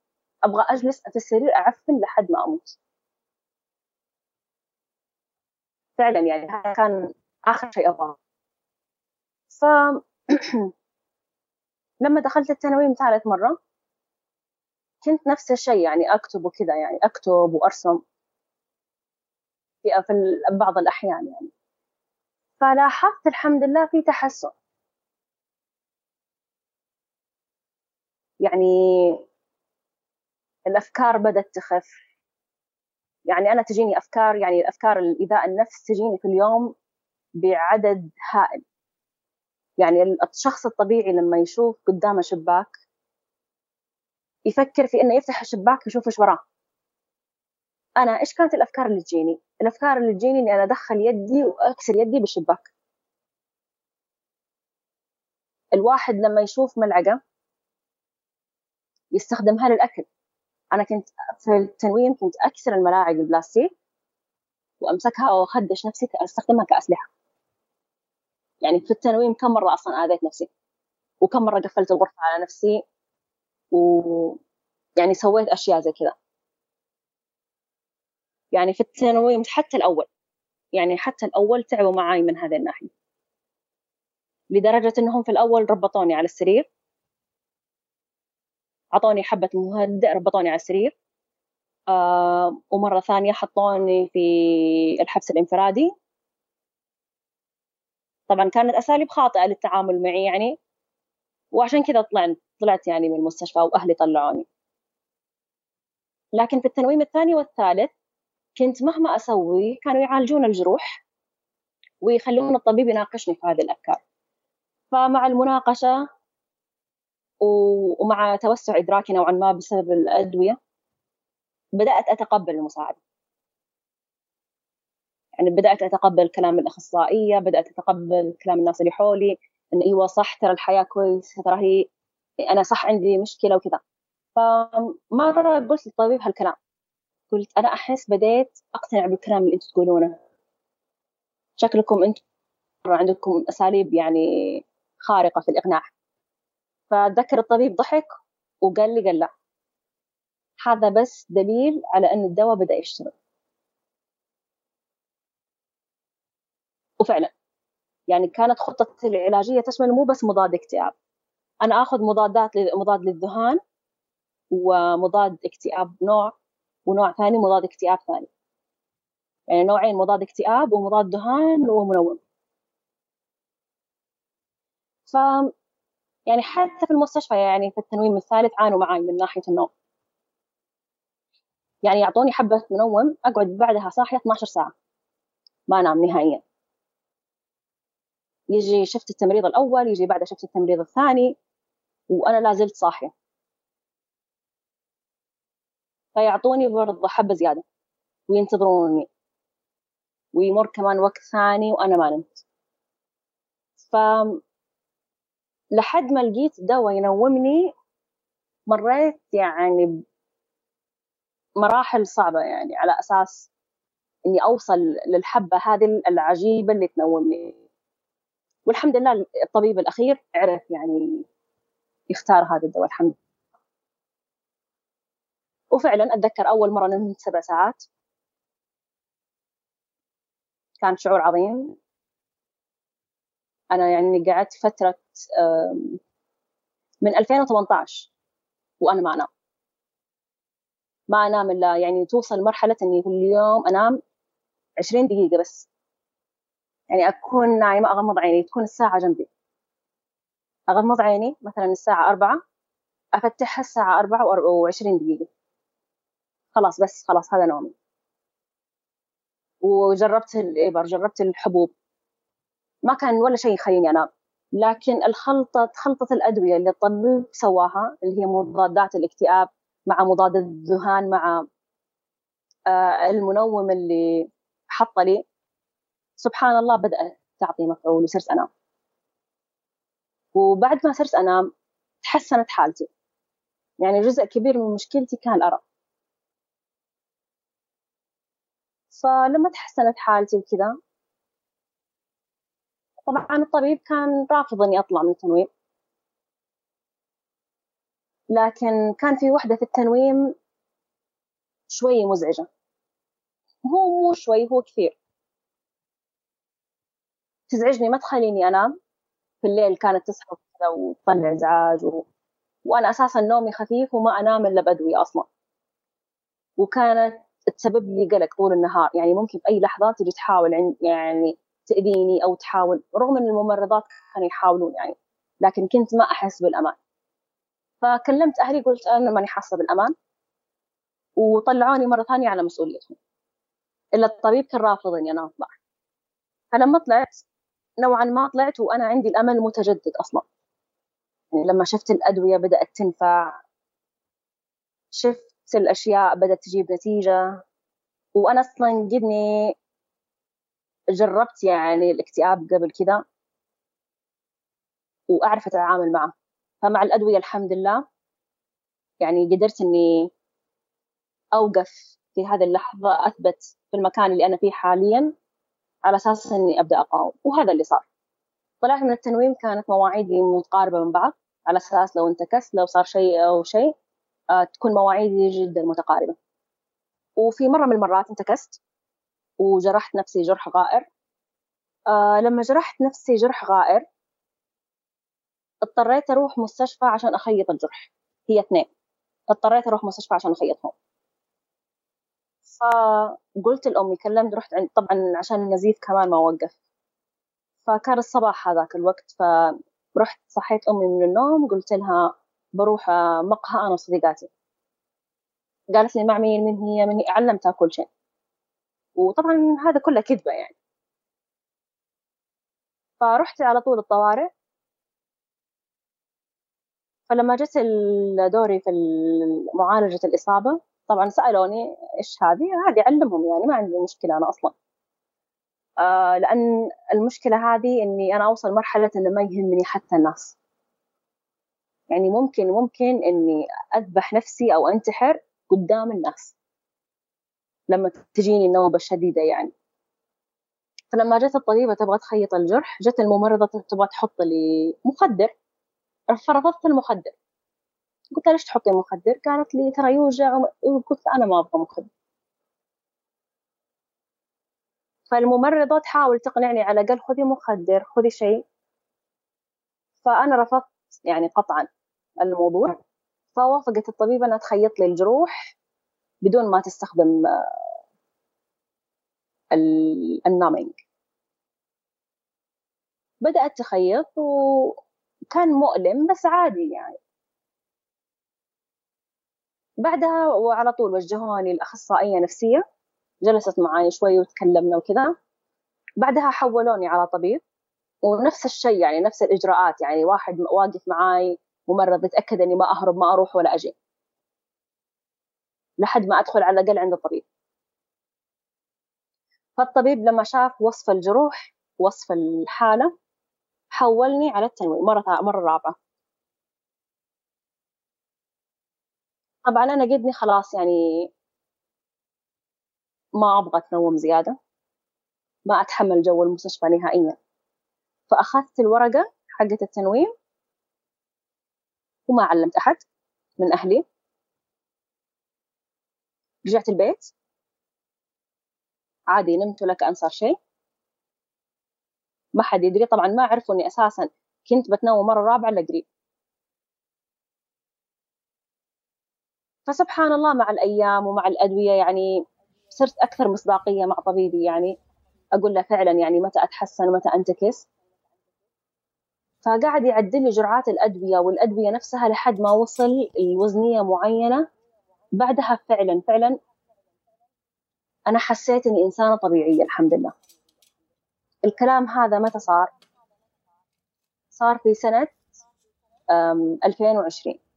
أبغى أجلس في السرير أعفن لحد ما أموت. فعلا يعني هذا كان آخر شيء أبغاه. ف لما دخلت التنويم ثالث مرة كنت نفس الشيء يعني أكتب وكذا يعني أكتب وأرسم في بعض الأحيان يعني. فلاحظت الحمد لله في تحسن. يعني الأفكار بدأت تخف. يعني أنا تجيني أفكار يعني الأفكار الإيذاء النفس تجيني في اليوم بعدد هائل. يعني الشخص الطبيعي لما يشوف قدامه شباك يفكر في إنه يفتح الشباك يشوف إيش وراه. أنا إيش كانت الأفكار اللي تجيني؟ الأفكار اللي تجيني إني أنا أدخل يدي وأكسر يدي بالشباك. الواحد لما يشوف ملعقة يستخدمها للاكل أنا كنت في التنويم كنت أكسر الملاعق البلاستيك وأمسكها وأخدش نفسي استخدمها كأسلحة. يعني في التنويم كم مرة أصلا آذيت نفسي؟ وكم مرة قفلت الغرفة على نفسي؟ و يعني سويت أشياء زي كذا. يعني في التنويم حتى الأول يعني حتى الأول تعبوا معاي من هذه الناحية. لدرجة إنهم في الأول ربطوني على السرير. أعطوني حبة مهدئ ربطوني على السرير. آه ومرة ثانية حطوني في الحبس الانفرادي. طبعا كانت أساليب خاطئة للتعامل معي يعني. وعشان كذا طلعت طلعت يعني من المستشفى وأهلي طلعوني. لكن في التنويم الثاني والثالث كنت مهما أسوي كانوا يعالجون الجروح ويخلون الطبيب يناقشني في هذه الأفكار. فمع المناقشة ومع توسع إدراكي نوعا ما بسبب الأدوية بدأت أتقبل المساعدة يعني بدأت أتقبل كلام الأخصائية بدأت أتقبل كلام الناس اللي حولي إن أيوة صح ترى الحياة كويسة ترى هي أنا صح عندي مشكلة وكذا. فمرة قلت للطبيب هالكلام. قلت أنا أحس بديت أقتنع بالكلام اللي أنتم تقولونه. شكلكم أنتم عندكم أساليب يعني خارقة في الإقناع. فذكر الطبيب ضحك وقال لي قال لا. هذا بس دليل على أن الدواء بدأ يشتغل. وفعلا. يعني كانت خطتي العلاجية تشمل مو بس مضاد اكتئاب. أنا آخذ مضادات مضاد للذهان ومضاد اكتئاب نوع ونوع ثاني مضاد اكتئاب ثاني. يعني نوعين مضاد اكتئاب ومضاد دهان ومنوم. ف يعني حتى في المستشفى يعني في التنويم الثالث عانوا معي من ناحية النوم. يعني يعطوني حبة منوم أقعد بعدها صاحية 12 ساعة. ما أنام نهائيا. يجي شفت التمريض الأول يجي بعده شفت التمريض الثاني. وأنا لا زلت صاحية. فيعطوني برضه حبة زيادة وينتظروني. ويمر كمان وقت ثاني وأنا ما نمت. ف لحد ما لقيت دواء ينومني مريت يعني مراحل صعبة يعني على أساس إني أوصل للحبة هذه العجيبة اللي تنومني. والحمد لله الطبيب الأخير عرف يعني يختار هذا الدواء الحمد لله. وفعلا أتذكر أول مرة نمت سبع ساعات. كان شعور عظيم. أنا يعني قعدت فترة من 2018 وأنا ما أنام. ما أنام إلا يعني توصل مرحلة إني كل يوم أنام 20 دقيقة بس. يعني أكون نايمة أغمض عيني تكون الساعة جنبي. أغمض عيني مثلا الساعة أربعة أفتحها الساعة أربعة وعشرين دقيقة. خلاص بس خلاص هذا نومي. وجربت الإبر جربت الحبوب. ما كان ولا شيء يخليني أنام. لكن الخلطة خلطة الأدوية اللي الطبيب سواها اللي هي مضادات الاكتئاب مع مضاد الذهان مع آه، المنوم اللي حط لي سبحان الله بدأت تعطي مفعول وصرت أنام. وبعد ما صرت أنام تحسنت حالتي. يعني جزء كبير من مشكلتي كان الأرق. فلما تحسنت حالتي وكذا طبعا الطبيب كان رافض إني أطلع من التنويم. لكن كان في وحدة في التنويم شوي مزعجة. هو مو شوي هو كثير. تزعجني ما تخليني أنام. في الليل كانت تصحى كذا وتطلع ازعاج و... وأنا أساسا نومي خفيف وما أنام إلا بادويه أصلا. وكانت تسبب لي قلق طول النهار. يعني ممكن في أي لحظه تجي تحاول يعني تأذيني أو تحاول رغم أن الممرضات كانوا يحاولون يعني لكن كنت ما أحس بالأمان. فكلمت أهلي قلت أنا ماني حاسة بالأمان. وطلعوني مرة ثانية على مسؤوليتهم. إلا الطبيب كان رافض إني أنا أطلع. فلما طلعت. نوعا ما طلعت وأنا عندي الأمل متجدد أصلا. يعني لما شفت الأدوية بدأت تنفع شفت الأشياء بدأت تجيب نتيجة وأنا أصلا جدني جربت يعني الاكتئاب قبل كذا وأعرف أتعامل معه. فمع الأدوية الحمد لله يعني قدرت إني أوقف في هذه اللحظة أثبت في المكان اللي أنا فيه حاليا. على أساس إني أبدأ أقاوم وهذا اللي صار. طلعت من التنويم كانت مواعيدي متقاربة من بعض على أساس لو انتكست لو صار شيء أو شيء آه تكون مواعيدي جدا متقاربة. وفي مرة من المرات انتكست وجرحت نفسي جرح غائر. آه لما جرحت نفسي جرح غائر اضطريت أروح مستشفى عشان أخيط الجرح. هي اثنين. اضطريت أروح مستشفى عشان أخيطهم. فقلت لأمي كلمت رحت عند طبعا عشان النزيف كمان ما وقف. فكان الصباح هذاك الوقت فرحت صحيت أمي من النوم قلت لها بروح مقهى أنا وصديقاتي. قالت لي مع مين؟ من هي؟ من هي؟ علمتها كل شيء. وطبعا هذا كله كذبة يعني. فرحت على طول الطوارئ. فلما جت دوري في معالجة الإصابة طبعا سألوني إيش هذه عادي أعلمهم يعني ما عندي مشكلة أنا أصلا. آه لأن المشكلة هذه إني أنا أوصل مرحلة إنه ما يهمني حتى الناس. يعني ممكن ممكن إني أذبح نفسي أو أنتحر قدام الناس لما تجيني النوبة الشديدة يعني. فلما جت الطبيبة تبغى تخيط الجرح جت الممرضة تبغى تحط لي مخدر فرفضت المخدر. قلت لها ليش تحطي مخدر؟ قالت لي ترى يوجع قلت أنا ما أبغى مخدر. فالممرضة تحاول تقنعني على الأقل خذي مخدر خذي شيء. فأنا رفضت يعني قطعا الموضوع. فوافقت الطبيبة أنها تخيط لي الجروح بدون ما تستخدم النامينج. بدأت تخيط وكان مؤلم بس عادي يعني. بعدها وعلى طول وجهوني الأخصائية نفسية جلست معي شوي وتكلمنا وكذا. بعدها حولوني على طبيب ونفس الشيء يعني نفس الإجراءات يعني واحد واقف معاي ممرض يتأكد إني ما أهرب ما أروح ولا أجي. لحد ما أدخل على الأقل عند الطبيب. فالطبيب لما شاف وصف الجروح وصف الحالة حولني على التنويم مرة مرة رابعة. طبعا أنا قدني خلاص يعني ما أبغى أتنوم زيادة ما أتحمل جو المستشفى نهائيا. فأخذت الورقة حقة التنويم وما علمت أحد من أهلي. رجعت البيت. عادي نمت ولا كأن صار شيء. ما حد يدري. طبعا ما عرفوا إني أساسا كنت بتنوم مرة رابعة إلا فسبحان الله مع الأيام ومع الأدوية يعني صرت أكثر مصداقيه مع طبيبي يعني. أقول له فعلا يعني متى أتحسن ومتى أنتكس. فقعد يعدل لي جرعات الأدوية والأدوية نفسها لحد ما وصل الوزنيه معينة. بعدها فعلا فعلا أنا حسيت إني إنسانة طبيعية الحمد لله. الكلام هذا متى صار؟ صار في سنة 2020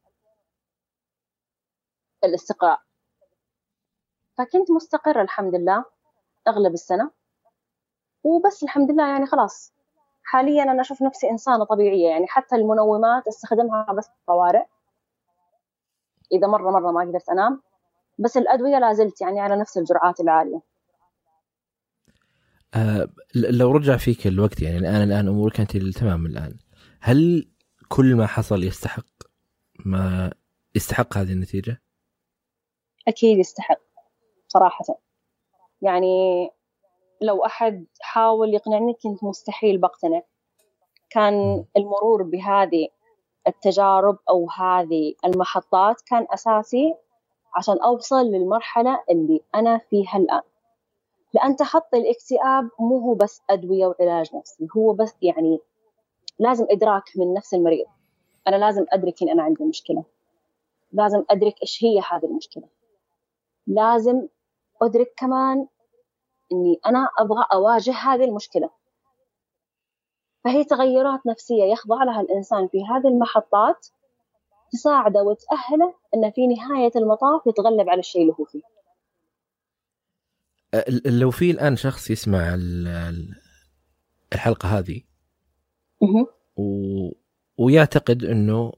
الاستقراء. فكنت مستقرة الحمد لله أغلب السنة وبس الحمد لله يعني خلاص. حاليا أنا أشوف نفسي إنسانة طبيعية يعني حتى المنومات أستخدمها بس في الطوارئ. إذا مرة مرة ما قدرت أنام بس الأدوية لازلت يعني على نفس الجرعات العالية. آه لو رجع فيك الوقت يعني الآن الآن أمورك أنت تمام الآن هل كل ما حصل يستحق ما يستحق هذه النتيجة؟ أكيد يستحق صراحة. يعني لو أحد حاول يقنعني كنت مستحيل بقتنع. كان المرور بهذه التجارب أو هذه المحطات كان أساسي عشان أوصل للمرحلة اللي أنا فيها الآن. لأن تخطي الاكتئاب مو هو بس أدوية وعلاج نفسي هو بس يعني لازم إدراك من نفس المريض. أنا لازم أدرك إن أنا عندي مشكلة. لازم أدرك إيش هي هذه المشكلة. لازم أدرك كمان إني أنا أبغى أواجه هذه المشكلة. فهي تغيرات نفسية يخضع لها الإنسان في هذه المحطات تساعده وتأهله أنه في نهاية المطاف يتغلب على الشيء اللي هو فيه. لو في الآن شخص يسمع الحلقة هذه و... ويعتقد أنه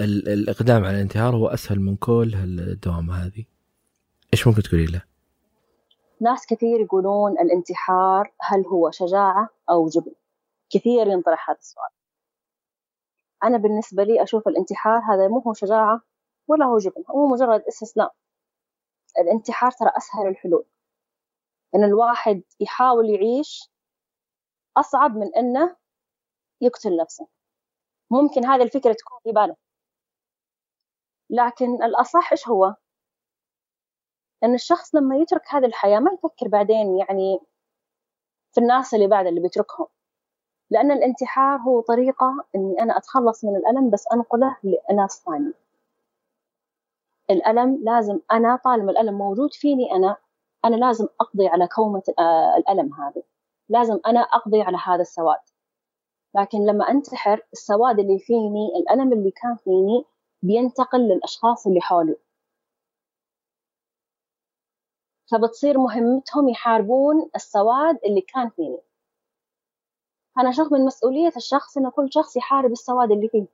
الإقدام على الانتحار هو أسهل من كل الدوامة هذه. إيش ممكن تقولي له؟ ناس كثير يقولون الانتحار هل هو شجاعة أو جبن؟ كثير ينطرح هذا السؤال. أنا بالنسبة لي أشوف الانتحار هذا مو هو شجاعة ولا هو جبن هو مجرد استسلام الانتحار ترى أسهل الحلول. إن الواحد يحاول يعيش أصعب من إنه يقتل نفسه. ممكن هذه الفكرة تكون في باله. لكن الأصح إيش هو؟ إن الشخص لما يترك هذه الحياة ما يفكر بعدين يعني في الناس اللي بعد اللي بيتركهم. لأن الانتحار هو طريقة إني أنا أتخلص من الألم بس أنقله لناس ثانية. الألم لازم أنا طالما الألم موجود فيني أنا أنا لازم أقضي على كومة آه، الألم هذه. لازم أنا أقضي على هذا السواد. لكن لما أنتحر السواد اللي فيني الألم اللي كان فيني بينتقل للأشخاص اللي حولي. فبتصير مهمتهم يحاربون السواد اللي كان فيني. أنا أشوف من مسؤولية الشخص إنه كل شخص يحارب السواد اللي فيه.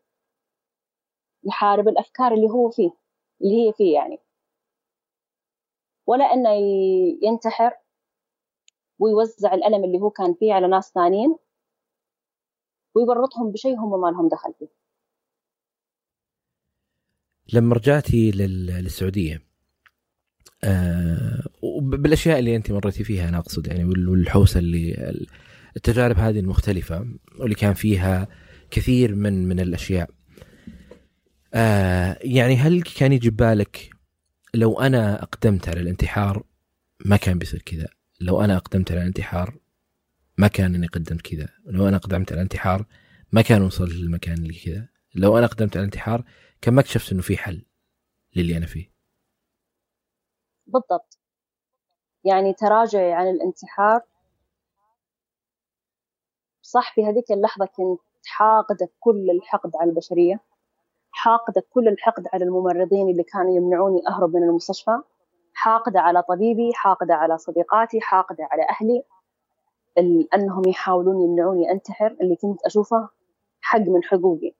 يحارب الأفكار اللي هو فيه اللي هي فيه يعني. ولا إنه ينتحر ويوزع الألم اللي هو كان فيه على ناس ثانيين ويورطهم بشيء هم ما لهم دخل فيه. لما رجعتي للسعودية آه بالأشياء اللي انت مريتي فيها أنا أقصد يعني والحوسة اللي التجارب هذه المختلفة واللي كان فيها كثير من من الأشياء. آه يعني هل كان يجي بالك لو أنا أقدمت على الانتحار ما كان بيصير كذا؟ لو أنا أقدمت على الانتحار ما كان إني قدمت كذا. لو أنا قدمت على الانتحار ما كان وصلت للمكان اللي كذا. لو أنا قدمت على الانتحار كان ما اكتشفت إنه في حل للي أنا فيه. بالضبط. يعني تراجعي عن الانتحار. صح في هذيك اللحظة كنت حاقدة كل الحقد على البشرية حاقدة كل الحقد على الممرضين اللي كانوا يمنعوني أهرب من المستشفى حاقدة على طبيبي حاقدة على صديقاتي حاقدة على أهلي أنهم يحاولون يمنعوني أنتحر اللي كنت أشوفه حق من حقوقي.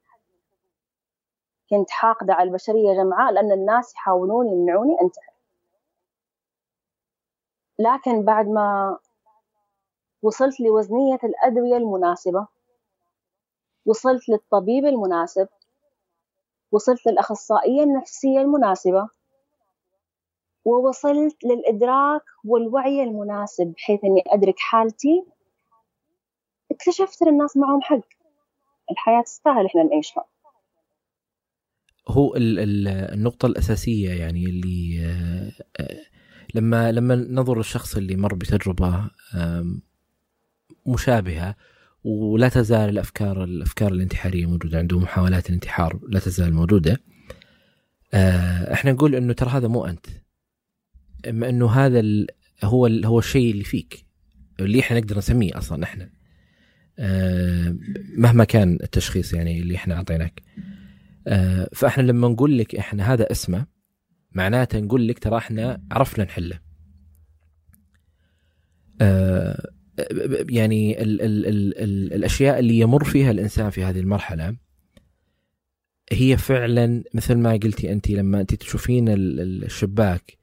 كنت حاقدة على البشرية جمعاء لأن الناس يحاولون يمنعوني أنتحر. لكن بعد ما وصلت لوزنية الأدوية المناسبة وصلت للطبيب المناسب وصلت للأخصائية النفسية المناسبة ووصلت للإدراك والوعي المناسب بحيث أني أدرك حالتي اكتشفت أن الناس معهم حق. الحياة تستاهل إحنا نعيشها. هو النقطة الأساسية يعني اللي آه، آه، لما لما ننظر للشخص اللي مر بتجربة مشابهة ولا تزال الأفكار الأفكار الانتحارية موجودة عنده محاولات الانتحار لا تزال موجودة آه، إحنا نقول إنه ترى هذا مو أنت إما إنه هذا هو هو الشيء اللي فيك اللي إحنا نقدر نسميه أصلا إحنا آه، مهما كان التشخيص يعني اللي إحنا أعطيناك آه، فإحنا لما نقول لك إحنا هذا اسمه معناته نقول لك ترى إحنا عرفنا نحله. يعني ال ال ال ال الأشياء اللي يمر فيها الإنسان في هذه المرحلة هي فعلا مثل ما قلتي أنت لما أنت تشوفين الشباك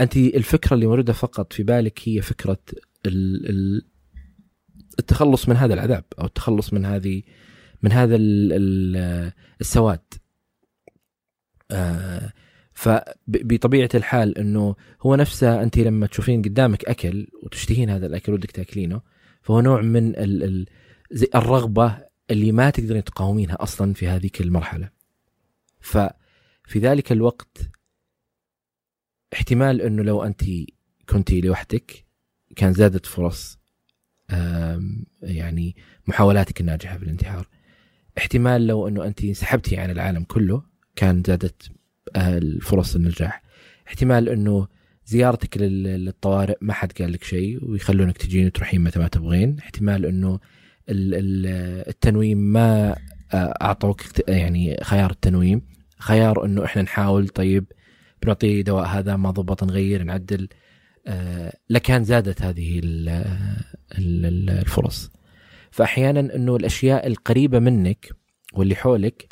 أنت الفكرة اللي موجودة فقط في بالك هي فكرة التخلص من هذا العذاب أو التخلص من هذه من هذا السواد. آه فبطبيعة الحال إنه هو نفسه أنت لما تشوفين قدامك أكل وتشتهين هذا الأكل ودك تأكلينه فهو نوع من ال ال زي الرغبة اللي ما تقدرين تقاومينها أصلا في هذيك المرحلة. ففي ذلك الوقت احتمال إنه لو أنت كنتي لوحدك كان زادت فرص يعني محاولاتك الناجحة في الانتحار. احتمال لو إنه أنت انسحبتي عن العالم كله كان زادت الفرص النجاح. احتمال إنه زيارتك للطوارئ ما حد قال لك شيء ويخلونك تجين وتروحين متى ما تبغين. احتمال إنه التنويم ما أعطوك يعني خيار التنويم. خيار إنه إحنا نحاول طيب بنعطيه دواء هذا ما ضبط نغير نعدل. آه، لكان زادت هذه الفرص. فأحيانا إنه الأشياء القريبة منك واللي حولك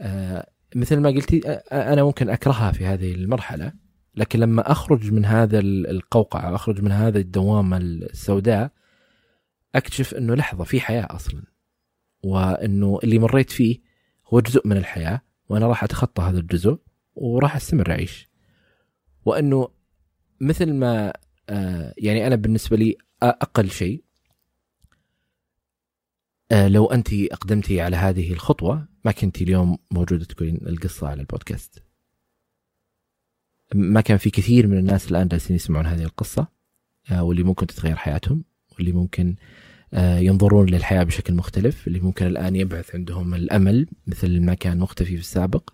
آه، مثل ما قلتي أنا ممكن أكرهها في هذه المرحلة لكن لما أخرج من هذا القوقعة أخرج من هذا الدوامه السوداء أكتشف إنه لحظة في حياة أصلا. وإنه اللي مريت فيه هو جزء من الحياة وأنا راح أتخطى هذا الجزء وراح أستمر أعيش. وإنه مثل ما يعني أنا بالنسبة لي أقل شيء لو أنت أقدمتي على هذه الخطوة ما كنتي اليوم موجودة تقولين القصة على البودكاست. ما كان في كثير من الناس الآن جالسين يسمعون هذه القصة آه، واللي ممكن تتغير حياتهم واللي ممكن آه، ينظرون للحياة بشكل مختلف اللي ممكن الآن يبعث عندهم الأمل مثل ما كان مختفي في السابق.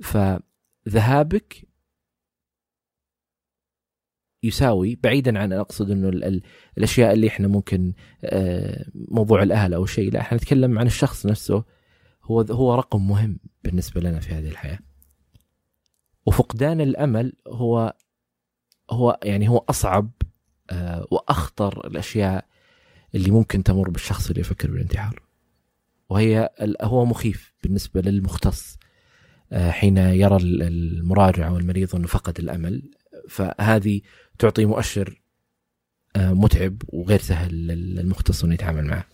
فذهابك يساوي بعيدا عن أقصد إنه الأشياء اللي إحنا ممكن آه، موضوع الأهل أو شيء لا إحنا نتكلم عن الشخص نفسه. هو هو رقم مهم بالنسبة لنا في هذه الحياة. وفقدان الأمل هو هو يعني هو أصعب آه، وأخطر الأشياء اللي ممكن تمر بالشخص اللي يفكر بالانتحار. وهي هو مخيف بالنسبة للمختص. آه، حين يرى المراجع أو المريض إنه فقد الأمل. فهذه تعطي مؤشر آه، متعب وغير سهل للمختص إنه يتعامل معه.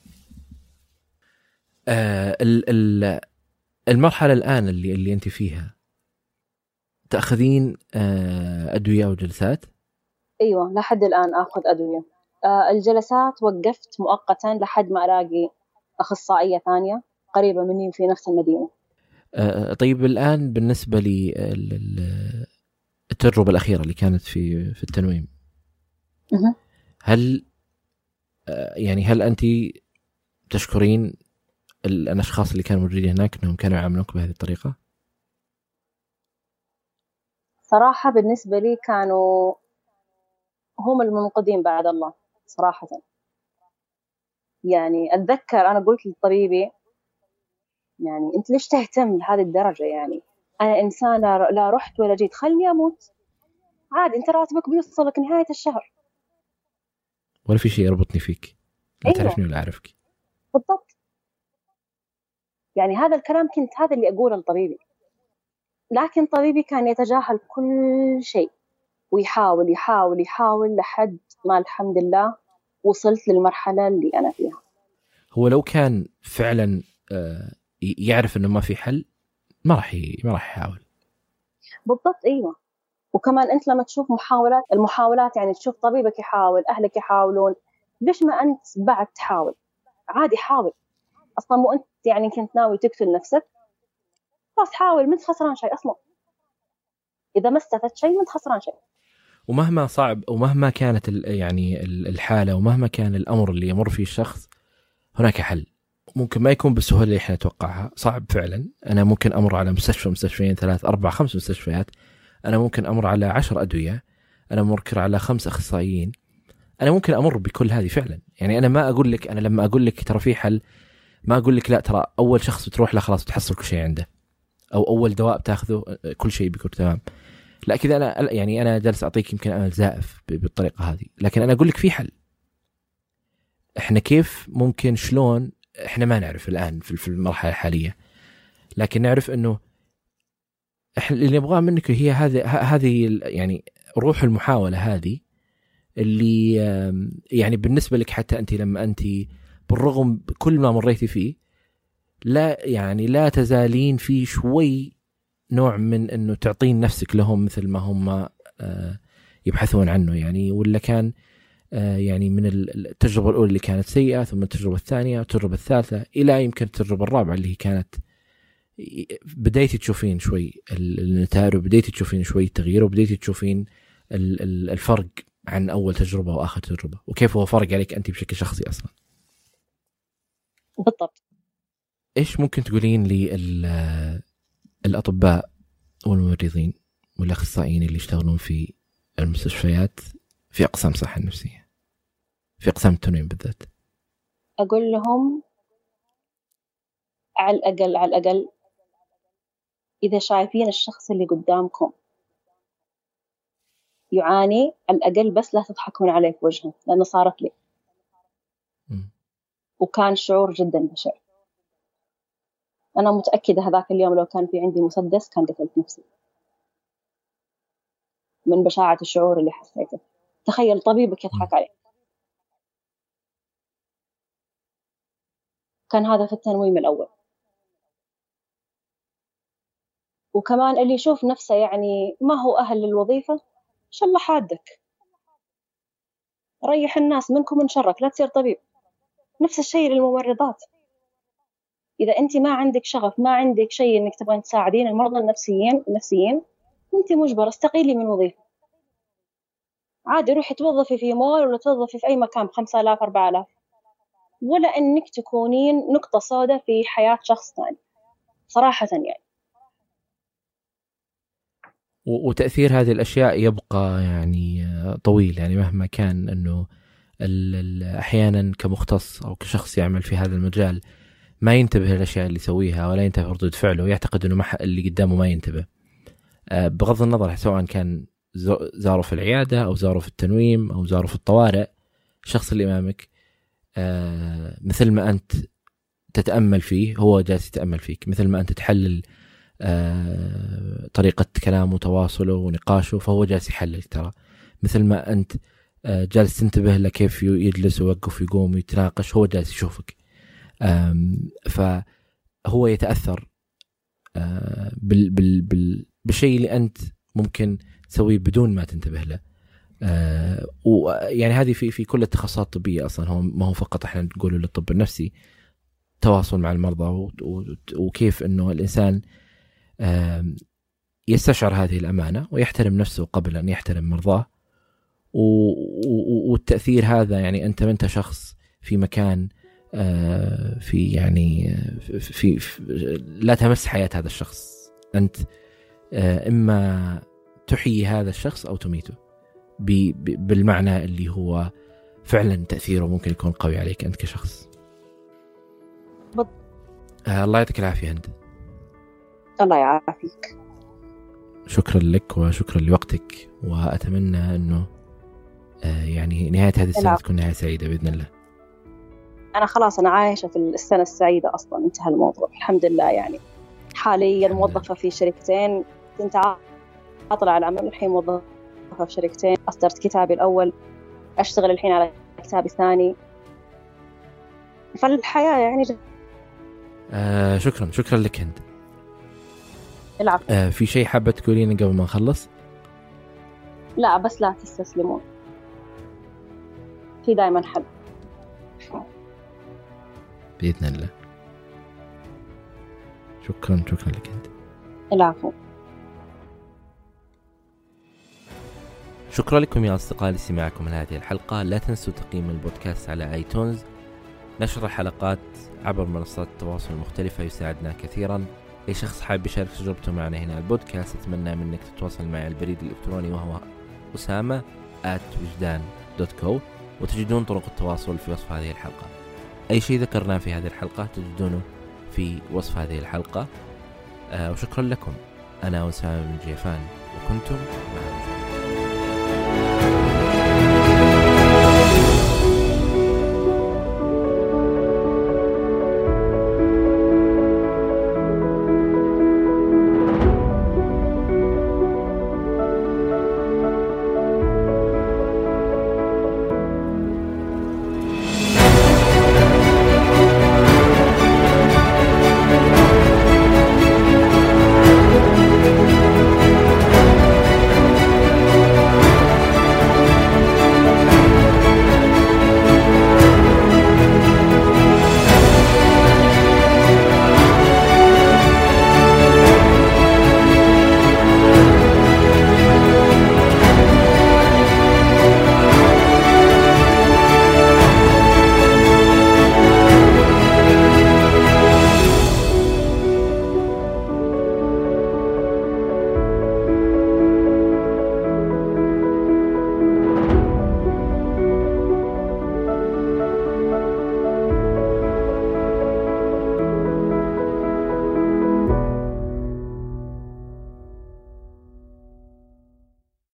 آه المرحلة الآن اللي اللي أنت فيها تأخذين آه، أدوية أو جلسات؟ أيوه لحد الآن آخذ أدوية الجلسات وقفت مؤقتا لحد ما ألاقي أخصائية ثانية قريبة مني في نفس المدينة طيب الآن بالنسبة لي التجربة الأخيرة اللي كانت في في التنويم. هل يعني هل أنت تشكرين الأشخاص اللي كانوا موجودين هناك إنهم كانوا يعاملوك بهذه الطريقة؟ صراحة بالنسبة لي كانوا هم المنقذين بعد الله صراحة. يعني أتذكر أنا قلت لطبيبي يعني أنت ليش تهتم لهذه الدرجة يعني؟ أنا إنسانة لا رحت ولا جيت خلني أموت. عادي أنت راتبك بيوصلك نهاية الشهر. ولا في شيء يربطني فيك لا أيوة. تعرفني ولا أعرفك. بالضبط. يعني هذا الكلام كنت هذا اللي أقوله لطبيبي. لكن طبيبي كان يتجاهل كل شيء. ويحاول يحاول يحاول لحد ما الحمد لله وصلت للمرحلة اللي أنا فيها. هو لو كان فعلا آه، يعرف إنه ما في حل ما راح ما راح يحاول. بالضبط أيوه. وكمان أنت لما تشوف محاولات المحاولات يعني تشوف طبيبك يحاول أهلك يحاولون ليش ما أنت بعد تحاول؟ عادي حاول. أصلا مو أنت يعني كنت ناوي تقتل نفسك؟ خلاص حاول ما خسران شيء أصلا. إذا ما استفدت شيء ما خسران شيء. ومهما صعب ومهما كانت يعني الحالة ومهما كان الأمر اللي يمر فيه الشخص هناك حل. ممكن ما يكون بالسهولة اللي إحنا نتوقعها. صعب فعلا. أنا ممكن أمر على مستشفى مستشفيين ثلاث أربع خمس مستشفيات. أنا ممكن أمر على عشر أدوية. أنا ممكن على خمس أخصائيين. أنا ممكن أمر بكل هذه فعلا. يعني أنا ما أقول لك أنا لما أقول لك ترى في حل ما أقول لك لا ترى أول شخص بتروح له خلاص بتحصل كل شيء عنده. أو أول دواء بتاخذه كل شيء بيكون تمام. لا كذا أنا يعني أنا جالس أعطيك يمكن امل زائف بالطريقة هذه. لكن أنا أقول لك في حل. إحنا كيف ممكن شلون إحنا ما نعرف الآن في المرحلة الحالية. لكن نعرف إنه إحنا اللي نبغاه منك هي هذه هذه يعني روح المحاولة هذه اللي يعني بالنسبة لك حتى أنت لما أنت بالرغم بكل ما مريتي فيه لا يعني لا تزالين في شوي نوع من إنه تعطين نفسك لهم مثل ما هم آه، يبحثون عنه يعني. ولا كان يعني من التجربة الأولى اللي كانت سيئة ثم التجربة الثانية والتجربه الثالثة إلى يمكن التجربة الرابعة اللي هي كانت بديتي تشوفين شوي النتائج وبديتي تشوفين شوي التغيير وبديتي تشوفين الفرق عن أول تجربة وآخر تجربة. وكيف هو فرق عليك أنت بشكل شخصي أصلا؟ بالضبط. إيش ممكن تقولين للاطباء والممرضين والأخصائيين اللي يشتغلون في المستشفيات في أقسام الصحة النفسية؟ في اقسام التنويم بالذات. أقول لهم على الأقل على الأقل إذا شايفين الشخص اللي قدامكم يعاني على الأقل بس لا تضحكون عليه في وجهه لأنه صارت لي وكان شعور جدا بشع. أنا متأكدة هذاك اليوم لو كان في عندي مسدس كان قتلت نفسي. من بشاعة الشعور اللي حسيته. تخيل طبيبك يضحك عليك. كان هذا في التنويم الأول. وكمان اللي يشوف نفسه يعني ما هو أهل للوظيفة إن شاء الله حادك. ريح الناس منكم من شرك لا تصير طبيب. نفس الشيء للممرضات. إذا أنت ما عندك شغف ما عندك شيء إنك تبغين تساعدين المرضى النفسيين النفسيين أنت مجبرة استقيلي من وظيفة. عادي روحي توظفي في مول ولا توظفي في أي مكان ب 5000 4000 ولا إنك تكونين نقطة سوداء في حياة شخص ثاني. صراحة يعني. وتأثير هذه الأشياء يبقى يعني طويل يعني مهما كان إنه أحيانا كمختص أو كشخص يعمل في هذا المجال ما ينتبه للأشياء اللي يسويها ولا ينتبه ردود فعله ويعتقد إنه ما اللي قدامه ما ينتبه. آه، بغض النظر سواء كان زاره في العيادة أو زاره في التنويم أو زاره في الطوارئ الشخص اللي إمامك آه، مثل ما أنت تتأمل فيه هو جالس يتأمل فيك. مثل ما أنت تحلل آه، طريقة كلامه وتواصله ونقاشه فهو جالس يحلل ترى. مثل ما أنت جالس تنتبه لكيف يجلس ويوقف ويقوم ويتناقش هو جالس يشوفك. فهو بال بالشيء اللي أنت ممكن تسويه بدون ما تنتبه له. آه ويعني هذه في في كل التخصصات الطبية أصلا. هو ما هو فقط إحنا نقوله للطب النفسي تواصل مع المرضى وكيف إنه الإنسان يستشعر هذه الأمانة ويحترم نفسه قبل أن يحترم مرضاه. والتأثير هذا يعني أنت انت شخص في مكان آه، في يعني في, في لا تمس حياة هذا الشخص. أنت آه، إما تحيي هذا الشخص أو تميته. بالمعنى اللي هو فعلا تأثيره ممكن يكون قوي عليك أنت كشخص. الله يعطيك العافية هند الله يعافيك. شكرا لك وشكرا لوقتك وأتمنى إنه يعني نهاية هذه السنة تكون نهاية سعيدة بإذن الله. أنا خلاص أنا عايشة في السنة السعيدة أصلا انتهى الموضوع. الحمد لله يعني. حاليا موظفة في شركتين كنت عاطلة على العمل الحين موظفة في شركتين. أصدرت كتابي الأول أشتغل الحين على كتابي الثاني. فالحياة يعني جد. آه شكرا شكرا لك هند العفو. آه في شيء حابة تقولينه قبل ما نخلص؟ لا بس لا تستسلمون. في دائما حل. بإذن الله. شكرا شكرا لك أنت. العفو. شكرا لكم يا أصدقائي لاستماعكم لهذه الحلقة. لا تنسوا تقييم البودكاست على آيتونز. نشر الحلقات عبر منصات التواصل المختلفة يساعدنا كثيرا. أي شخص حاب يشارك تجربته معنا هنا البودكاست أتمنى منك تتواصل معي البريد الإلكتروني وهو أسامة at وجدان دوت كو وتجدون طرق التواصل في وصف هذه الحلقة. أي شيء ذكرناه في هذه الحلقة تجدونه في وصف هذه الحلقة. آه وشكرا لكم. أنا أسامة بن جيفان وكنتم مع